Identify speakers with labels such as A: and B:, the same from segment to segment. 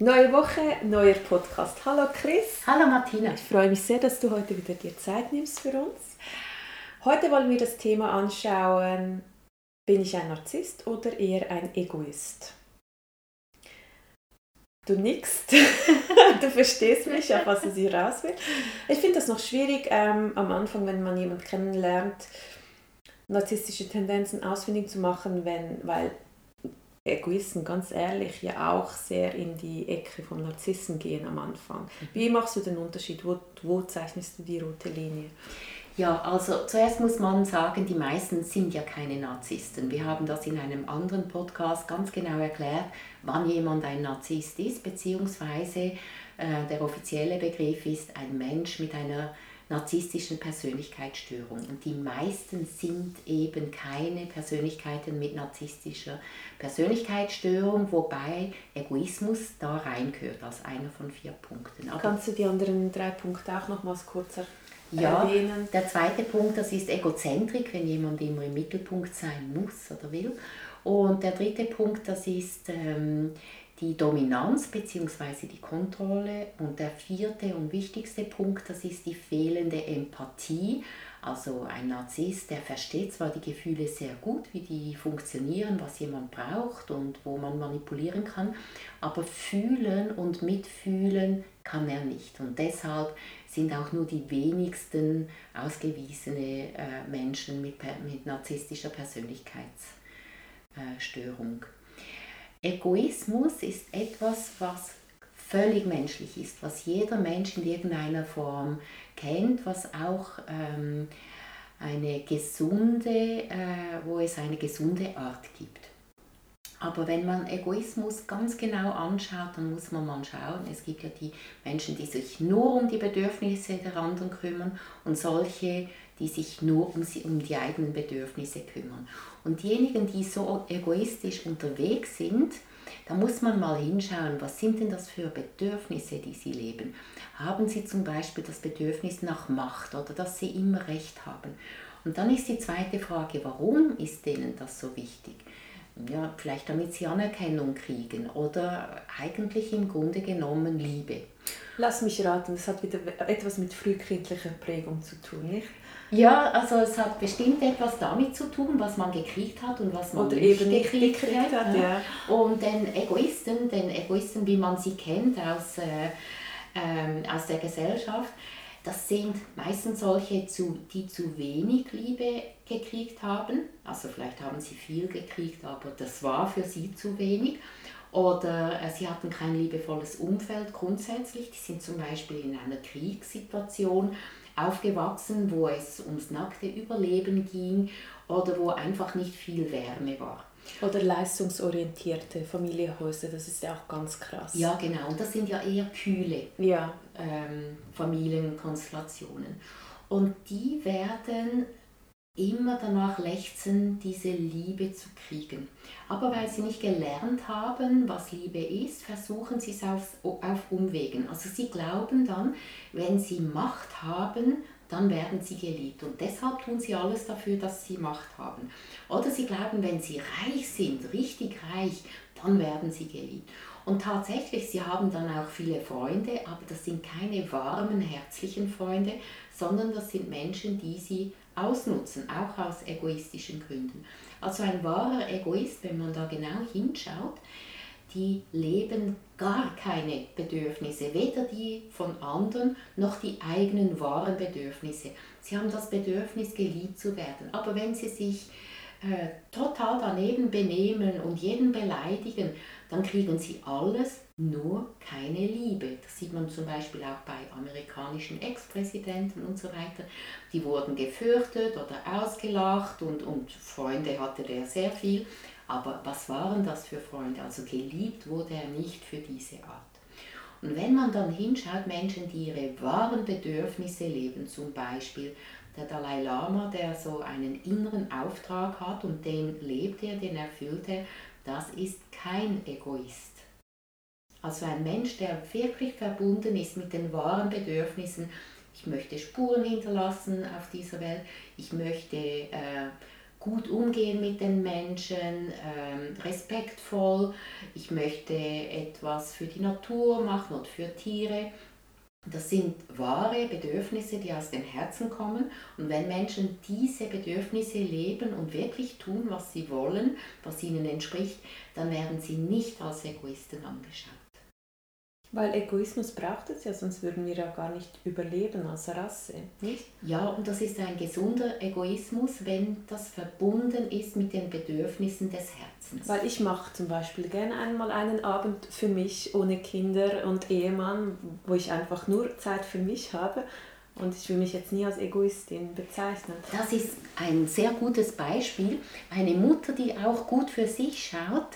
A: Neue Woche, neuer Podcast. Hallo Chris.
B: Hallo Martina.
A: Ich freue mich sehr, dass du heute wieder dir Zeit nimmst für uns. Heute wollen wir das Thema anschauen, bin ich ein Narzisst oder eher ein Egoist? Du nickst, du verstehst mich, auf was es hier raus will. Ich finde das noch schwierig ähm, am Anfang, wenn man jemanden kennenlernt, narzisstische Tendenzen ausfindig zu machen, wenn, weil Egoisten, ganz ehrlich, ja auch sehr in die Ecke vom Narzissen gehen am Anfang. Mhm. Wie machst du den Unterschied? Wo, wo zeichnest du die rote Linie?
B: Ja, also zuerst muss man sagen, die meisten sind ja keine Narzissten. Wir haben das in einem anderen Podcast ganz genau erklärt, wann jemand ein Narzisst ist, beziehungsweise äh, der offizielle Begriff ist ein Mensch mit einer narzisstischen Persönlichkeitsstörung. Und die meisten sind eben keine Persönlichkeiten mit narzisstischer Persönlichkeitsstörung, wobei Egoismus da reingehört als einer von vier Punkten.
A: Aber Kannst du die anderen drei Punkte auch nochmals kurz erwähnen?
B: Ja, der zweite Punkt, das ist Egozentrik, wenn jemand immer im Mittelpunkt sein muss oder will. Und der dritte Punkt, das ist ähm, die Dominanz bzw. die Kontrolle. Und der vierte und wichtigste Punkt, das ist die fehlende Empathie. Also ein Narzisst, der versteht zwar die Gefühle sehr gut, wie die funktionieren, was jemand braucht und wo man manipulieren kann, aber fühlen und mitfühlen kann er nicht. Und deshalb sind auch nur die wenigsten ausgewiesene äh, Menschen mit, mit narzisstischer Persönlichkeitsstörung. Egoismus ist etwas, was völlig menschlich ist, was jeder Mensch in irgendeiner Form kennt, was auch ähm, eine gesunde, äh, wo es eine gesunde Art gibt. Aber wenn man Egoismus ganz genau anschaut, dann muss man mal schauen, es gibt ja die Menschen, die sich nur um die Bedürfnisse der anderen kümmern und solche, die sich nur um, sie, um die eigenen Bedürfnisse kümmern. Und diejenigen, die so egoistisch unterwegs sind, da muss man mal hinschauen, was sind denn das für Bedürfnisse, die sie leben. Haben sie zum Beispiel das Bedürfnis nach Macht oder dass sie immer Recht haben? Und dann ist die zweite Frage, warum ist denen das so wichtig? Ja, vielleicht damit sie Anerkennung kriegen oder eigentlich im Grunde genommen Liebe.
A: Lass mich raten, das hat wieder etwas mit frühkindlicher Prägung zu tun, nicht?
B: Ja, also es hat bestimmt etwas damit zu tun, was man gekriegt hat und was man
A: Oder
B: nicht
A: eben nicht gekriegt, gekriegt hat. Ja.
B: Und den Egoisten, den Egoisten, wie man sie kennt aus, äh, ähm, aus der Gesellschaft, das sind meistens solche, die zu wenig Liebe gekriegt haben. Also vielleicht haben sie viel gekriegt, aber das war für sie zu wenig. Oder äh, sie hatten kein liebevolles Umfeld grundsätzlich. Die sind zum Beispiel in einer Kriegssituation aufgewachsen, wo es ums nackte Überleben ging oder wo einfach nicht viel Wärme war.
A: Oder leistungsorientierte Familienhäuser, das ist ja auch ganz krass.
B: Ja, genau. Und das sind ja eher kühle
A: ja.
B: ähm, Familienkonstellationen. Und die werden immer danach lechzen, diese Liebe zu kriegen. Aber weil sie nicht gelernt haben, was Liebe ist, versuchen sie es auf, auf Umwegen. Also sie glauben dann, wenn sie Macht haben, dann werden sie geliebt. Und deshalb tun sie alles dafür, dass sie Macht haben. Oder sie glauben, wenn sie reich sind, richtig reich, dann werden sie geliebt. Und tatsächlich, sie haben dann auch viele Freunde, aber das sind keine warmen, herzlichen Freunde, sondern das sind Menschen, die sie ausnutzen, auch aus egoistischen Gründen. Also ein wahrer Egoist, wenn man da genau hinschaut, die leben gar keine Bedürfnisse, weder die von anderen noch die eigenen wahren Bedürfnisse. Sie haben das Bedürfnis, geliebt zu werden. Aber wenn sie sich äh, total daneben benehmen und jeden beleidigen, dann kriegen sie alles, nur keine Liebe. Das sieht man zum Beispiel auch bei amerikanischen Ex-Präsidenten und so weiter. Die wurden gefürchtet oder ausgelacht und, und Freunde hatte der sehr viel. Aber was waren das für Freunde? Also geliebt wurde er nicht für diese Art. Und wenn man dann hinschaut, Menschen, die ihre wahren Bedürfnisse leben, zum Beispiel der Dalai Lama, der so einen inneren Auftrag hat und den lebt er, den erfüllt er, das ist kein Egoist. Also ein Mensch, der wirklich verbunden ist mit den wahren Bedürfnissen. Ich möchte Spuren hinterlassen auf dieser Welt. Ich möchte äh, gut umgehen mit den Menschen, äh, respektvoll. Ich möchte etwas für die Natur machen und für Tiere. Das sind wahre Bedürfnisse, die aus dem Herzen kommen. Und wenn Menschen diese Bedürfnisse leben und wirklich tun, was sie wollen, was ihnen entspricht, dann werden sie nicht als Egoisten angeschaut.
A: Weil Egoismus braucht es ja, sonst würden wir ja gar nicht überleben als Rasse, nicht?
B: Ja, und das ist ein gesunder Egoismus, wenn das verbunden ist mit den Bedürfnissen des Herzens.
A: Weil ich mache zum Beispiel gerne einmal einen Abend für mich ohne Kinder und Ehemann, wo ich einfach nur Zeit für mich habe. Und ich will mich jetzt nie als Egoistin bezeichnen.
B: Das ist ein sehr gutes Beispiel. Eine Mutter, die auch gut für sich schaut,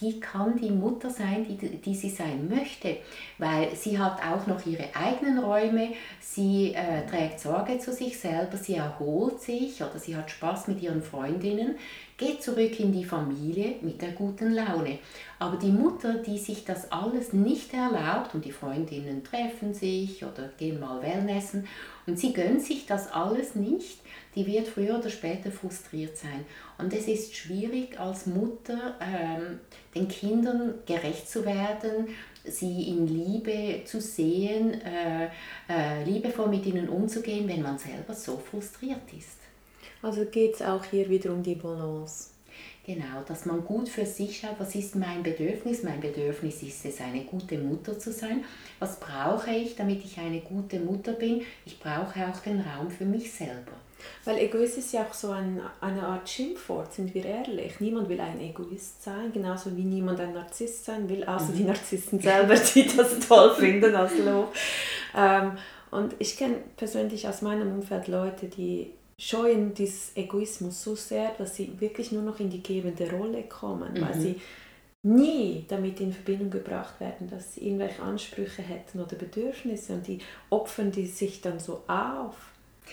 B: die kann die Mutter sein, die, die sie sein möchte, weil sie hat auch noch ihre eigenen Räume, sie äh, trägt Sorge zu sich selber, sie erholt sich oder sie hat Spaß mit ihren Freundinnen, geht zurück in die Familie mit der guten Laune. Aber die Mutter, die sich das alles nicht erlaubt und die Freundinnen treffen sich oder gehen mal Wellnessen und sie gönnt sich das alles nicht, die wird früher oder später frustriert sein. Und es ist schwierig als Mutter, ähm, den Kindern gerecht zu werden, sie in Liebe zu sehen, äh, äh, liebevoll mit ihnen umzugehen, wenn man selber so frustriert ist.
A: Also geht es auch hier wieder um die Balance.
B: Genau, dass man gut für sich schaut, was ist mein Bedürfnis? Mein Bedürfnis ist es, eine gute Mutter zu sein. Was brauche ich, damit ich eine gute Mutter bin? Ich brauche auch den Raum für mich selber.
A: Weil Egoist ist ja auch so ein, eine Art Schimpfwort, sind wir ehrlich. Niemand will ein Egoist sein, genauso wie niemand ein Narzisst sein will, außer mhm. die Narzissten selber, die das toll finden als Lob. Ähm, und ich kenne persönlich aus meinem Umfeld Leute, die scheuen diesen Egoismus so sehr, dass sie wirklich nur noch in die gebende Rolle kommen, mhm. weil sie nie damit in Verbindung gebracht werden, dass sie irgendwelche Ansprüche hätten oder Bedürfnisse und die opfern die sich dann so auf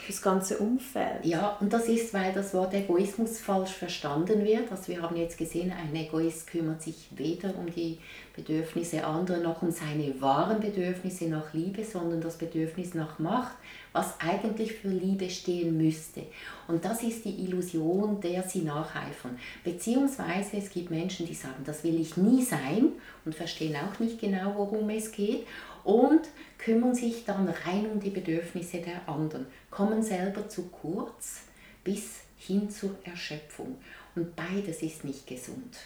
A: das ganze Umfeld.
B: Ja, und das ist, weil das Wort Egoismus falsch verstanden wird. Also wir haben jetzt gesehen, ein Egoist kümmert sich weder um die Bedürfnisse anderer noch um seine wahren Bedürfnisse nach Liebe, sondern das Bedürfnis nach Macht, was eigentlich für Liebe stehen müsste. Und das ist die Illusion, der sie nacheifern. Beziehungsweise es gibt Menschen, die sagen, das will ich nie sein und verstehen auch nicht genau, worum es geht und kümmern sich dann rein um die Bedürfnisse der anderen, kommen selber zu kurz bis hin zur Erschöpfung. Und beides ist nicht gesund.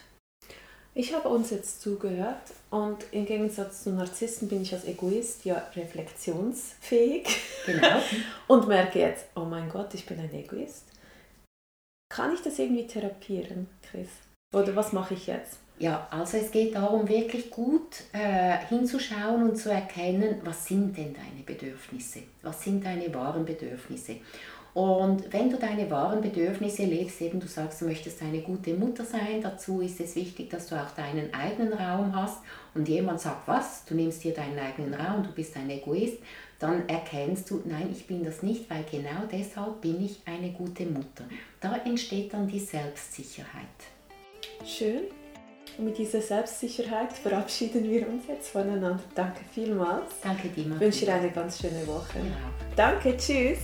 A: Ich habe uns jetzt zugehört und im Gegensatz zu Narzissten bin ich als Egoist ja reflexionsfähig. Genau. und merke jetzt, oh mein Gott, ich bin ein Egoist. Kann ich das irgendwie therapieren, Chris? Oder was mache ich jetzt?
B: Ja, also es geht darum, wirklich gut äh, hinzuschauen und zu erkennen, was sind denn deine Bedürfnisse? Was sind deine wahren Bedürfnisse? Und wenn du deine wahren Bedürfnisse lebst, eben du sagst, du möchtest eine gute Mutter sein, dazu ist es wichtig, dass du auch deinen eigenen Raum hast und jemand sagt, was, du nimmst dir deinen eigenen Raum, du bist ein Egoist, dann erkennst du, nein, ich bin das nicht, weil genau deshalb bin ich eine gute Mutter. Da entsteht dann die Selbstsicherheit.
A: Schön. Und mit dieser Selbstsicherheit verabschieden wir uns jetzt voneinander. Danke vielmals.
B: Danke, Dima.
A: Ich wünsche dir eine ganz schöne Woche.
B: Ja.
A: Danke, tschüss.